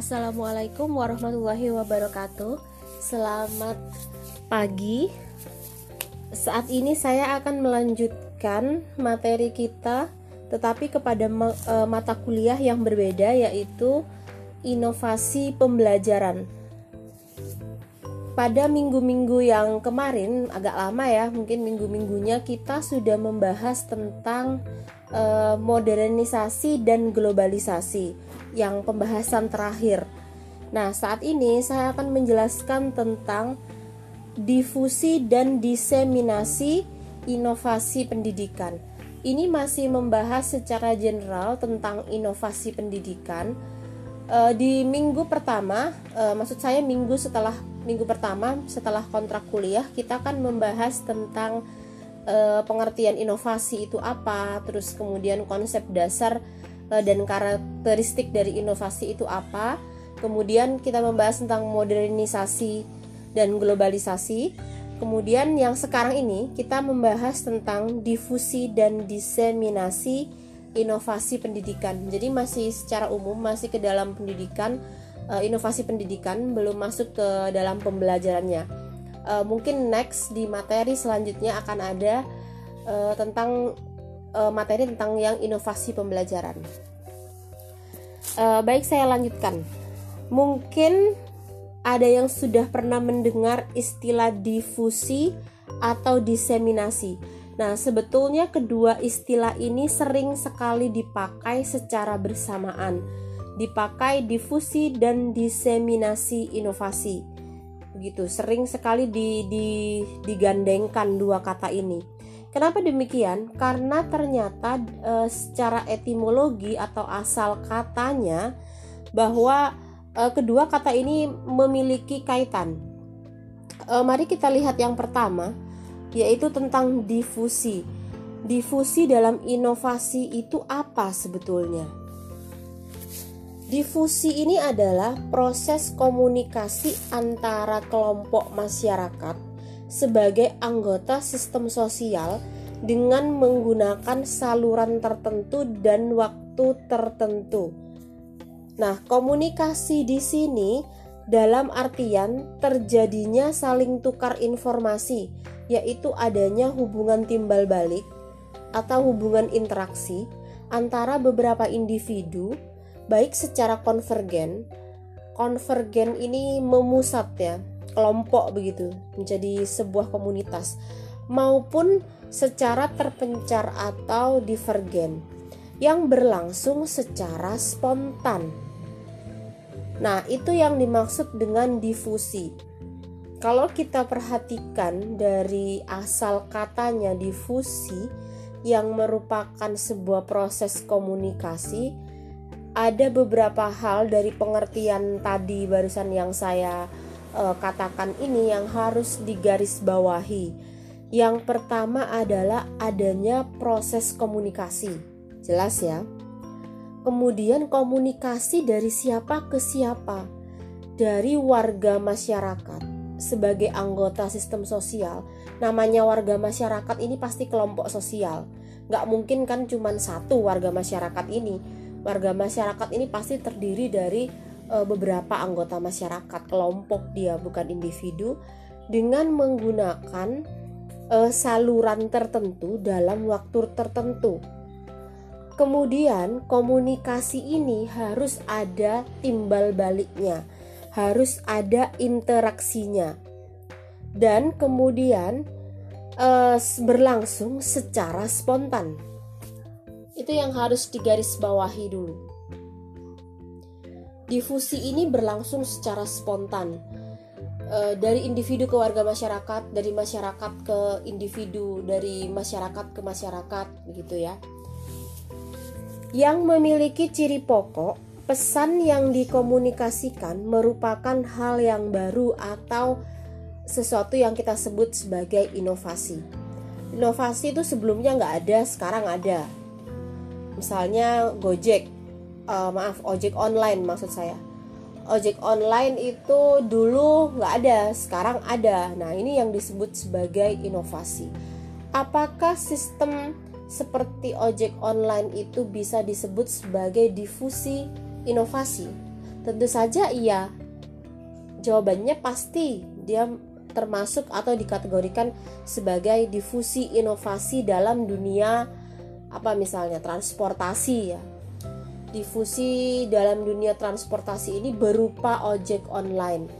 Assalamualaikum warahmatullahi wabarakatuh. Selamat pagi. Saat ini saya akan melanjutkan materi kita, tetapi kepada e, mata kuliah yang berbeda, yaitu inovasi pembelajaran. Pada minggu-minggu yang kemarin, agak lama ya, mungkin minggu-minggunya kita sudah membahas tentang e, modernisasi dan globalisasi yang pembahasan terakhir. Nah, saat ini saya akan menjelaskan tentang difusi dan diseminasi inovasi pendidikan. Ini masih membahas secara general tentang inovasi pendidikan. E, di minggu pertama, e, maksud saya minggu setelah minggu pertama setelah kontrak kuliah, kita akan membahas tentang e, pengertian inovasi itu apa, terus kemudian konsep dasar Eh, dan karakteristik dari inovasi itu apa. Kemudian kita membahas tentang modernisasi dan globalisasi. Kemudian yang sekarang ini kita membahas tentang difusi dan diseminasi inovasi pendidikan. Jadi masih secara umum masih ke dalam pendidikan, eh, inovasi pendidikan belum masuk ke dalam pembelajarannya. Eh, mungkin next di materi selanjutnya akan ada tentang uh, materi tentang yang inovasi pembelajaran. Uh, baik, saya lanjutkan. Mungkin ada yang sudah pernah mendengar istilah difusi atau diseminasi. Nah, sebetulnya kedua istilah ini sering sekali dipakai secara bersamaan. Dipakai difusi dan diseminasi inovasi. Begitu, sering sekali di, di, digandengkan dua kata ini. Kenapa demikian? Karena ternyata e, secara etimologi atau asal katanya bahwa e, kedua kata ini memiliki kaitan. E, mari kita lihat yang pertama, yaitu tentang difusi. Difusi dalam inovasi itu apa sebetulnya? Difusi ini adalah proses komunikasi antara kelompok masyarakat sebagai anggota sistem sosial dengan menggunakan saluran tertentu dan waktu tertentu. Nah, komunikasi di sini dalam artian terjadinya saling tukar informasi, yaitu adanya hubungan timbal balik atau hubungan interaksi antara beberapa individu, baik secara konvergen. Konvergen ini memusat ya, kelompok begitu menjadi sebuah komunitas maupun secara terpencar atau divergen yang berlangsung secara spontan. Nah, itu yang dimaksud dengan difusi. Kalau kita perhatikan dari asal katanya difusi yang merupakan sebuah proses komunikasi, ada beberapa hal dari pengertian tadi barusan yang saya uh, katakan ini yang harus digarisbawahi. Yang pertama adalah adanya proses komunikasi. Jelas ya. Kemudian komunikasi dari siapa ke siapa? Dari warga masyarakat sebagai anggota sistem sosial. Namanya warga masyarakat ini pasti kelompok sosial. Nggak mungkin kan cuma satu warga masyarakat ini. Warga masyarakat ini pasti terdiri dari uh, beberapa anggota masyarakat kelompok dia bukan individu dengan menggunakan uh, saluran tertentu dalam waktu tertentu. Kemudian komunikasi ini harus ada timbal baliknya, harus ada interaksinya. Dan kemudian uh, berlangsung secara spontan. Itu yang harus digarisbawahi dulu. Difusi ini berlangsung secara spontan e, dari individu ke warga masyarakat, dari masyarakat ke individu, dari masyarakat ke masyarakat, begitu ya. Yang memiliki ciri pokok, pesan yang dikomunikasikan merupakan hal yang baru atau sesuatu yang kita sebut sebagai inovasi. Inovasi itu sebelumnya nggak ada, sekarang ada. Misalnya Gojek, uh, maaf ojek online maksud saya. Ojek online itu dulu nggak ada sekarang ada. Nah ini yang disebut sebagai inovasi. Apakah sistem seperti ojek online itu bisa disebut sebagai difusi inovasi? Tentu saja iya. Jawabannya pasti. Dia termasuk atau dikategorikan sebagai difusi inovasi dalam dunia apa misalnya transportasi ya. Difusi dalam dunia transportasi ini berupa ojek online.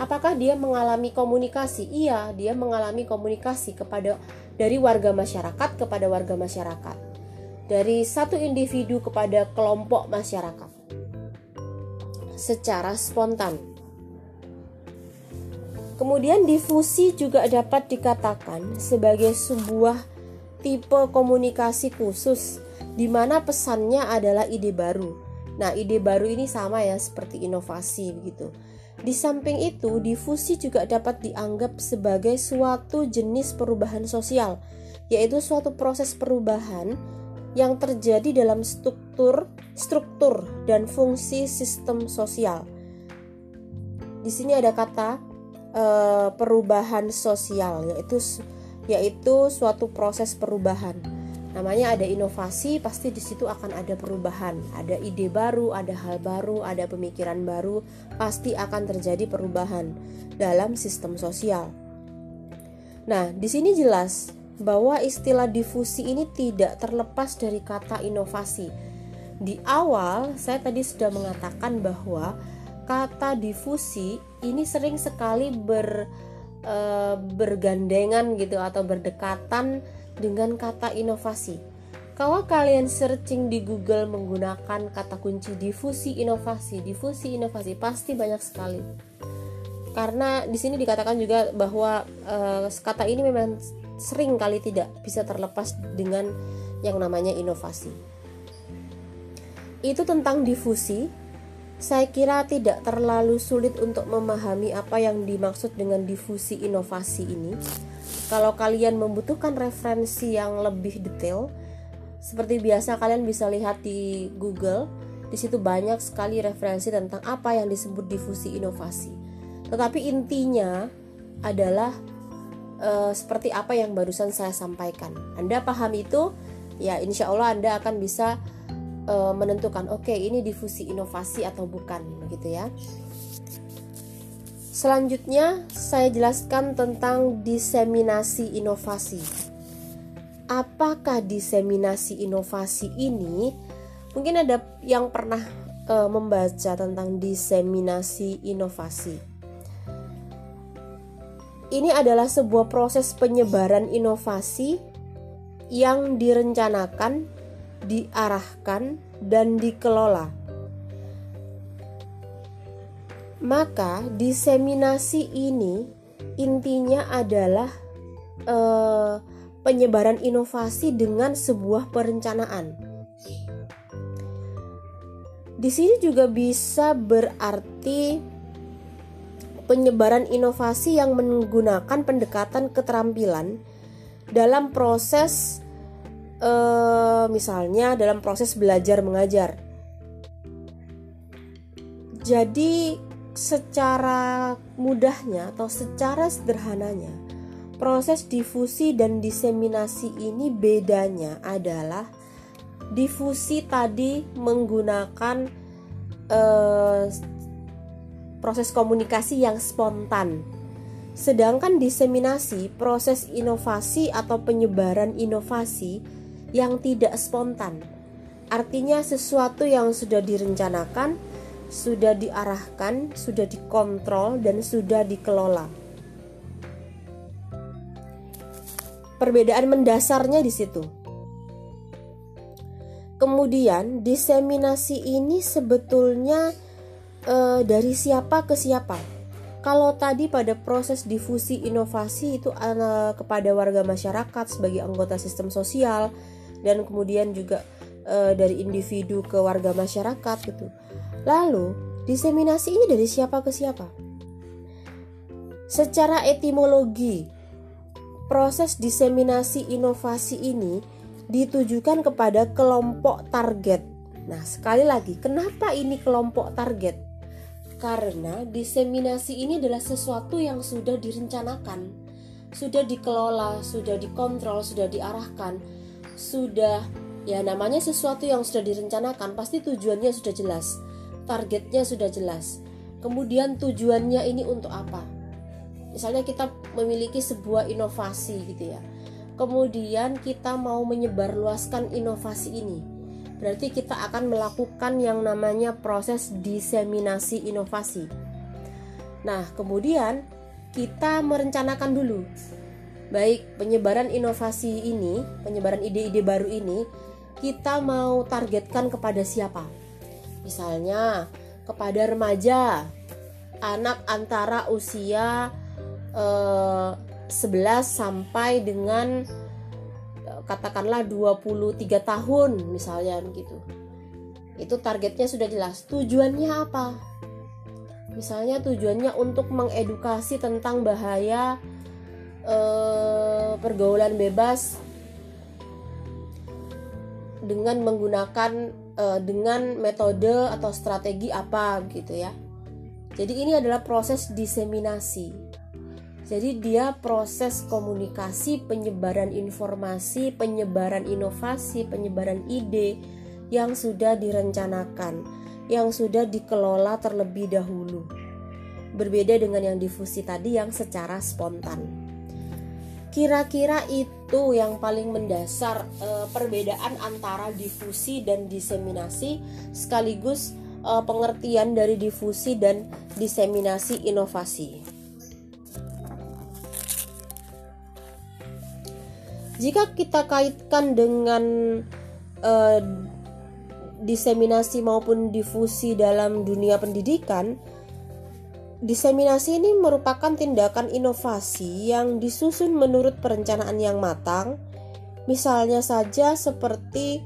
Apakah dia mengalami komunikasi? Iya, dia mengalami komunikasi kepada dari warga masyarakat kepada warga masyarakat. Dari satu individu kepada kelompok masyarakat. Secara spontan. Kemudian difusi juga dapat dikatakan sebagai sebuah tipe komunikasi khusus di mana pesannya adalah ide baru. Nah, ide baru ini sama ya seperti inovasi begitu. Di samping itu, difusi juga dapat dianggap sebagai suatu jenis perubahan sosial, yaitu suatu proses perubahan yang terjadi dalam struktur, struktur dan fungsi sistem sosial. Di sini ada kata uh, perubahan sosial yaitu yaitu suatu proses perubahan. Namanya ada inovasi, pasti di situ akan ada perubahan, ada ide baru, ada hal baru, ada pemikiran baru, pasti akan terjadi perubahan dalam sistem sosial. Nah, di sini jelas bahwa istilah difusi ini tidak terlepas dari kata inovasi. Di awal, saya tadi sudah mengatakan bahwa kata difusi ini sering sekali ber e, bergandengan gitu atau berdekatan dengan kata inovasi. Kalau kalian searching di Google menggunakan kata kunci difusi inovasi, difusi inovasi pasti banyak sekali. Karena di sini dikatakan juga bahwa e, kata ini memang sering kali tidak bisa terlepas dengan yang namanya inovasi. Itu tentang difusi, saya kira tidak terlalu sulit untuk memahami apa yang dimaksud dengan difusi inovasi ini. Kalau kalian membutuhkan referensi yang lebih detail, seperti biasa kalian bisa lihat di Google. Di situ banyak sekali referensi tentang apa yang disebut difusi inovasi. Tetapi intinya adalah e, seperti apa yang barusan saya sampaikan. Anda paham itu, ya insya Allah Anda akan bisa uh, menentukan oke okay, ini difusi inovasi atau bukan begitu ya. Selanjutnya saya jelaskan tentang diseminasi inovasi. Apakah diseminasi inovasi ini? Mungkin ada yang pernah uh, membaca tentang diseminasi inovasi. Ini adalah sebuah proses penyebaran inovasi yang direncanakan diarahkan, dan dikelola. Maka diseminasi ini intinya adalah eh, penyebaran inovasi dengan sebuah perencanaan. Di sini juga bisa berarti penyebaran inovasi yang menggunakan pendekatan keterampilan dalam proses uh, misalnya dalam proses belajar mengajar. Jadi secara mudahnya atau secara sederhananya proses difusi dan diseminasi ini bedanya adalah difusi tadi menggunakan uh, proses komunikasi yang spontan sedangkan diseminasi proses inovasi atau penyebaran inovasi yang tidak spontan. Artinya sesuatu yang sudah direncanakan, sudah diarahkan, sudah dikontrol dan sudah dikelola. Perbedaan mendasarnya di situ. Kemudian diseminasi ini sebetulnya e, dari siapa ke siapa? Kalau tadi pada proses difusi inovasi itu e, kepada warga masyarakat sebagai anggota sistem sosial, dan kemudian juga e, dari individu ke warga masyarakat gitu. Lalu, diseminasi ini dari siapa ke siapa? Secara etimologi, proses diseminasi inovasi ini ditujukan kepada kelompok target. Nah, sekali lagi, kenapa ini kelompok target? Karena diseminasi ini adalah sesuatu yang sudah direncanakan, sudah dikelola, sudah dikontrol, sudah diarahkan sudah ya namanya sesuatu yang sudah direncanakan pasti tujuannya sudah jelas targetnya sudah jelas. Kemudian tujuannya ini untuk apa? Misalnya kita memiliki sebuah inovasi gitu ya. Kemudian kita mau menyebarluaskan inovasi ini. Berarti kita akan melakukan yang namanya proses diseminasi inovasi. Nah, kemudian kita merencanakan dulu. Baik, penyebaran inovasi ini, penyebaran ide-ide baru ini kita mau targetkan kepada siapa? Misalnya kepada remaja, anak antara usia 11 eh, sampai dengan eh, katakanlah 23 tahun misalnya begitu. Itu targetnya sudah jelas. Tujuannya apa? Misalnya tujuannya untuk mengedukasi tentang bahaya eh, pergaulan bebas dengan menggunakan eh, dengan metode atau strategi apa gitu ya. Jadi ini adalah proses diseminasi. Jadi dia proses komunikasi, penyebaran informasi, penyebaran inovasi, penyebaran ide yang sudah direncanakan, yang sudah dikelola terlebih dahulu. Berbeda dengan yang difusi tadi yang secara spontan. Kira-kira itu yang paling mendasar e, perbedaan antara difusi dan diseminasi sekaligus e, pengertian dari difusi dan diseminasi inovasi. Jika kita kaitkan dengan uh, diseminasi maupun difusi dalam dunia pendidikan, diseminasi ini merupakan tindakan inovasi yang disusun menurut perencanaan yang matang. Misalnya saja seperti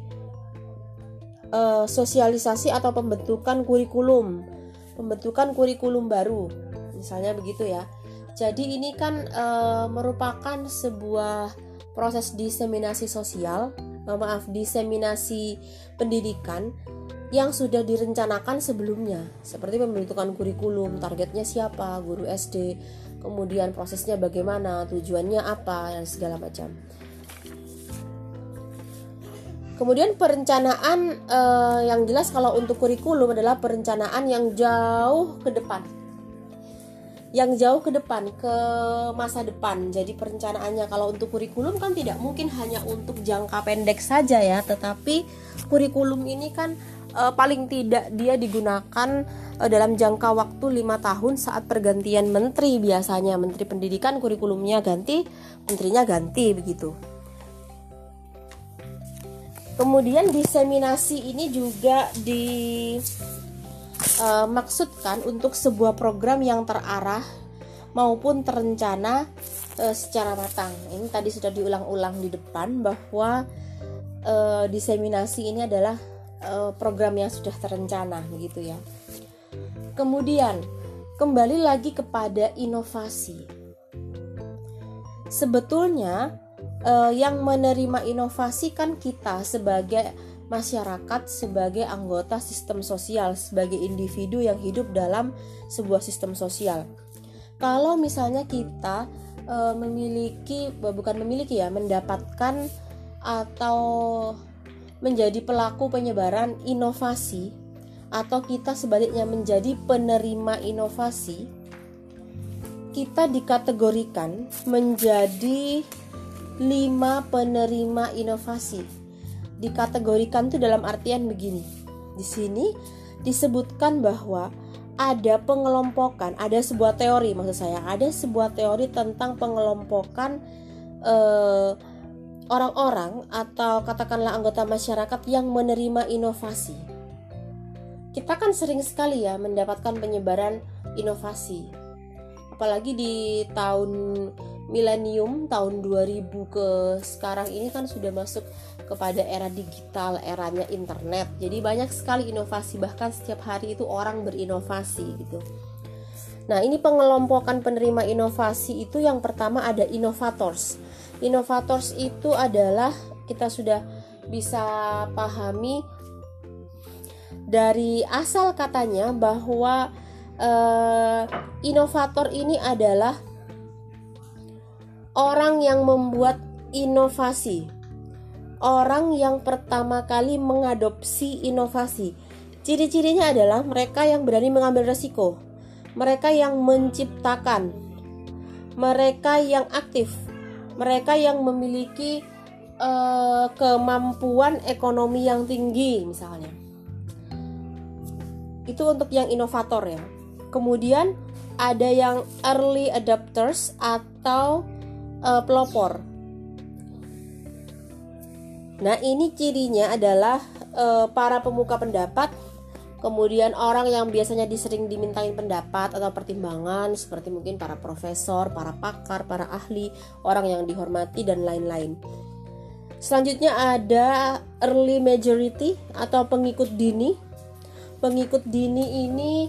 uh, sosialisasi atau pembentukan kurikulum, pembentukan kurikulum baru, misalnya begitu ya. Jadi ini kan uh, merupakan sebuah proses diseminasi sosial, maaf, diseminasi pendidikan yang sudah direncanakan sebelumnya, seperti pembentukan kurikulum, targetnya siapa, guru SD, kemudian prosesnya bagaimana, tujuannya apa, dan segala macam. Kemudian perencanaan eh, yang jelas kalau untuk kurikulum adalah perencanaan yang jauh ke depan yang jauh ke depan ke masa depan. Jadi perencanaannya kalau untuk kurikulum kan tidak mungkin hanya untuk jangka pendek saja ya, tetapi kurikulum ini kan e, paling tidak dia digunakan e, dalam jangka waktu lima tahun saat pergantian menteri biasanya menteri pendidikan kurikulumnya ganti, menterinya ganti begitu. Kemudian diseminasi ini juga di uh, maksudkan untuk sebuah program yang terarah maupun terencana uh, secara matang. Ini tadi sudah diulang-ulang di depan bahwa uh, diseminasi ini adalah uh, program yang sudah terencana begitu ya. Kemudian kembali lagi kepada inovasi. Sebetulnya uh, yang menerima inovasi kan kita sebagai masyarakat sebagai anggota sistem sosial, sebagai individu yang hidup dalam sebuah sistem sosial. Kalau misalnya kita e, memiliki, bukan memiliki ya, mendapatkan atau menjadi pelaku penyebaran inovasi, atau kita sebaliknya menjadi penerima inovasi, kita dikategorikan menjadi lima penerima inovasi dikategorikan itu dalam artian begini. Di sini disebutkan bahwa ada pengelompokan, ada sebuah teori maksud saya, ada sebuah teori tentang pengelompokan eh, orang-orang atau katakanlah anggota masyarakat yang menerima inovasi. Kita kan sering sekali ya mendapatkan penyebaran inovasi. Apalagi di tahun milenium tahun 2000 ke sekarang ini kan sudah masuk kepada era digital, eranya internet. Jadi banyak sekali inovasi bahkan setiap hari itu orang berinovasi gitu. Nah, ini pengelompokan penerima inovasi itu yang pertama ada inovators. Inovators itu adalah kita sudah bisa pahami dari asal katanya bahwa uh, inovator ini adalah orang yang membuat inovasi. Orang yang pertama kali mengadopsi inovasi. Ciri-cirinya adalah mereka yang berani mengambil resiko, mereka yang menciptakan, mereka yang aktif, mereka yang memiliki uh, kemampuan ekonomi yang tinggi, misalnya. Itu untuk yang inovator ya. Kemudian ada yang early adapters atau uh, pelopor. Nah, ini cirinya adalah uh, para pemuka pendapat Kemudian orang yang biasanya disering dimintain pendapat atau pertimbangan seperti mungkin para profesor, para pakar, para ahli, orang yang dihormati dan lain-lain. Selanjutnya ada early majority atau pengikut dini. Pengikut dini ini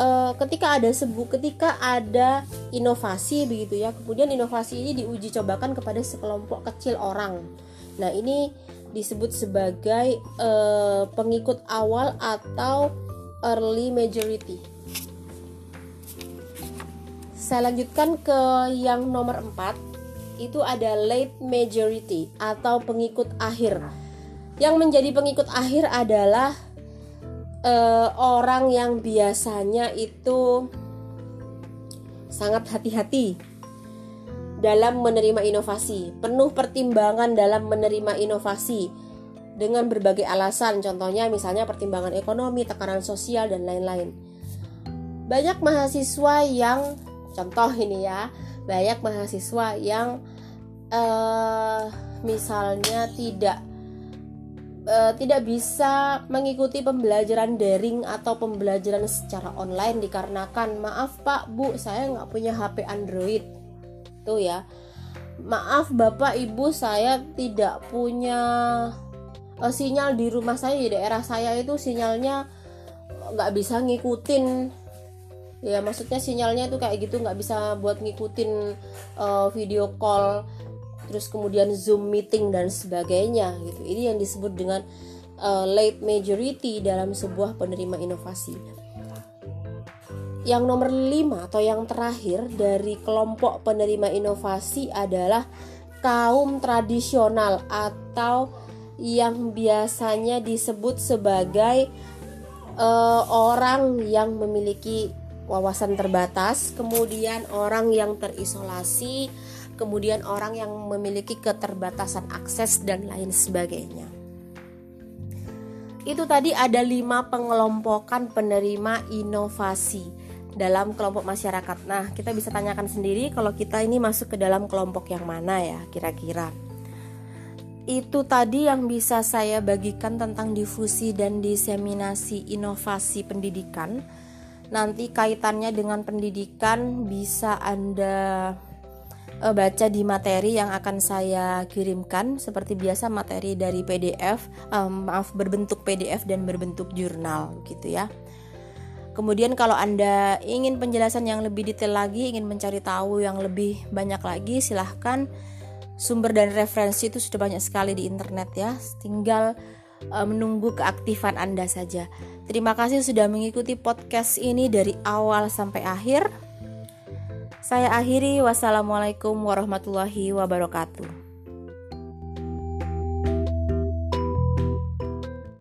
uh, ketika ada sebu ketika ada inovasi begitu ya. Kemudian inovasi ini diuji cobakan kepada sekelompok kecil orang. Nah, ini disebut sebagai uh, pengikut awal atau early majority. Saya lanjutkan ke yang nomor 4 itu ada late majority atau pengikut akhir. Yang menjadi pengikut akhir adalah uh, orang yang biasanya itu sangat hati-hati dalam menerima inovasi, penuh pertimbangan dalam menerima inovasi dengan berbagai alasan, contohnya misalnya pertimbangan ekonomi, tekanan sosial dan lain-lain. Banyak mahasiswa yang contoh ini ya, banyak mahasiswa yang uh, misalnya tidak uh, tidak bisa mengikuti pembelajaran daring atau pembelajaran secara online dikarenakan maaf Pak Bu saya nggak punya HP Android itu ya. Maaf bapak ibu saya tidak punya uh, sinyal di rumah saya di daerah saya itu sinyalnya nggak bisa ngikutin. Ya maksudnya sinyalnya itu kayak gitu nggak bisa buat ngikutin uh, video call terus kemudian zoom meeting dan sebagainya gitu. Ini yang disebut dengan uh, late majority dalam sebuah penerima inovasi yang nomor lima atau yang terakhir dari kelompok penerima inovasi adalah kaum tradisional atau yang biasanya disebut sebagai uh, orang yang memiliki wawasan terbatas, kemudian orang yang terisolasi, kemudian orang yang memiliki keterbatasan akses dan lain sebagainya. Itu tadi ada lima pengelompokan penerima inovasi dalam kelompok masyarakat. Nah, kita bisa tanyakan sendiri kalau kita ini masuk ke dalam kelompok yang mana ya kira-kira. Itu tadi yang bisa saya bagikan tentang difusi dan diseminasi inovasi pendidikan. Nanti kaitannya dengan pendidikan bisa Anda uh, baca di materi yang akan saya kirimkan seperti biasa materi dari PDF um, maaf berbentuk PDF dan berbentuk jurnal gitu ya. Kemudian kalau Anda ingin penjelasan yang lebih detail lagi, ingin mencari tahu yang lebih banyak lagi, silahkan sumber dan referensi itu sudah banyak sekali di internet ya. Tinggal uh, menunggu keaktifan Anda saja. Terima kasih sudah mengikuti podcast ini dari awal sampai akhir. Saya akhiri wassalamualaikum warahmatullahi wabarakatuh.